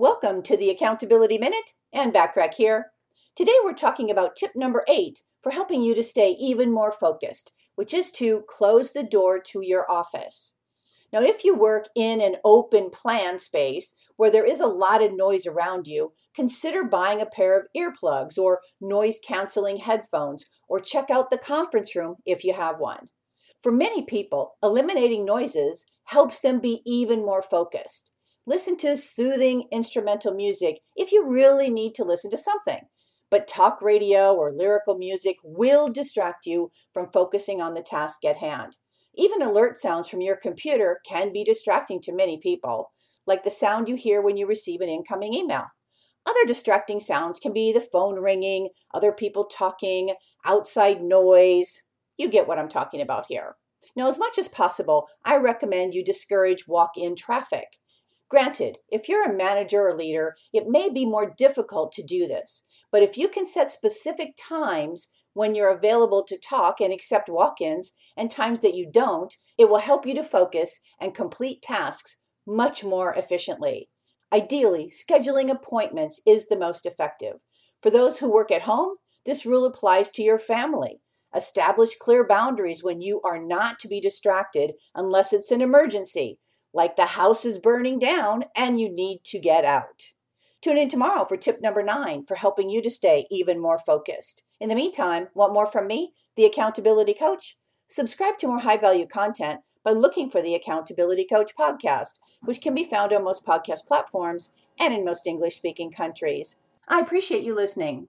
Welcome to the Accountability Minute and Backrack here. Today we're talking about tip number eight for helping you to stay even more focused, which is to close the door to your office. Now, if you work in an open plan space where there is a lot of noise around you, consider buying a pair of earplugs or noise canceling headphones, or check out the conference room if you have one. For many people, eliminating noises helps them be even more focused. Listen to soothing instrumental music if you really need to listen to something. But talk radio or lyrical music will distract you from focusing on the task at hand. Even alert sounds from your computer can be distracting to many people, like the sound you hear when you receive an incoming email. Other distracting sounds can be the phone ringing, other people talking, outside noise. You get what I'm talking about here. Now, as much as possible, I recommend you discourage walk in traffic. Granted, if you're a manager or leader, it may be more difficult to do this. But if you can set specific times when you're available to talk and accept walk ins and times that you don't, it will help you to focus and complete tasks much more efficiently. Ideally, scheduling appointments is the most effective. For those who work at home, this rule applies to your family. Establish clear boundaries when you are not to be distracted unless it's an emergency like the house is burning down and you need to get out. Tune in tomorrow for tip number nine for helping you to stay even more focused. In the meantime, want more from me, the Accountability Coach? Subscribe to more high value content by looking for the Accountability Coach podcast, which can be found on most podcast platforms and in most English speaking countries. I appreciate you listening.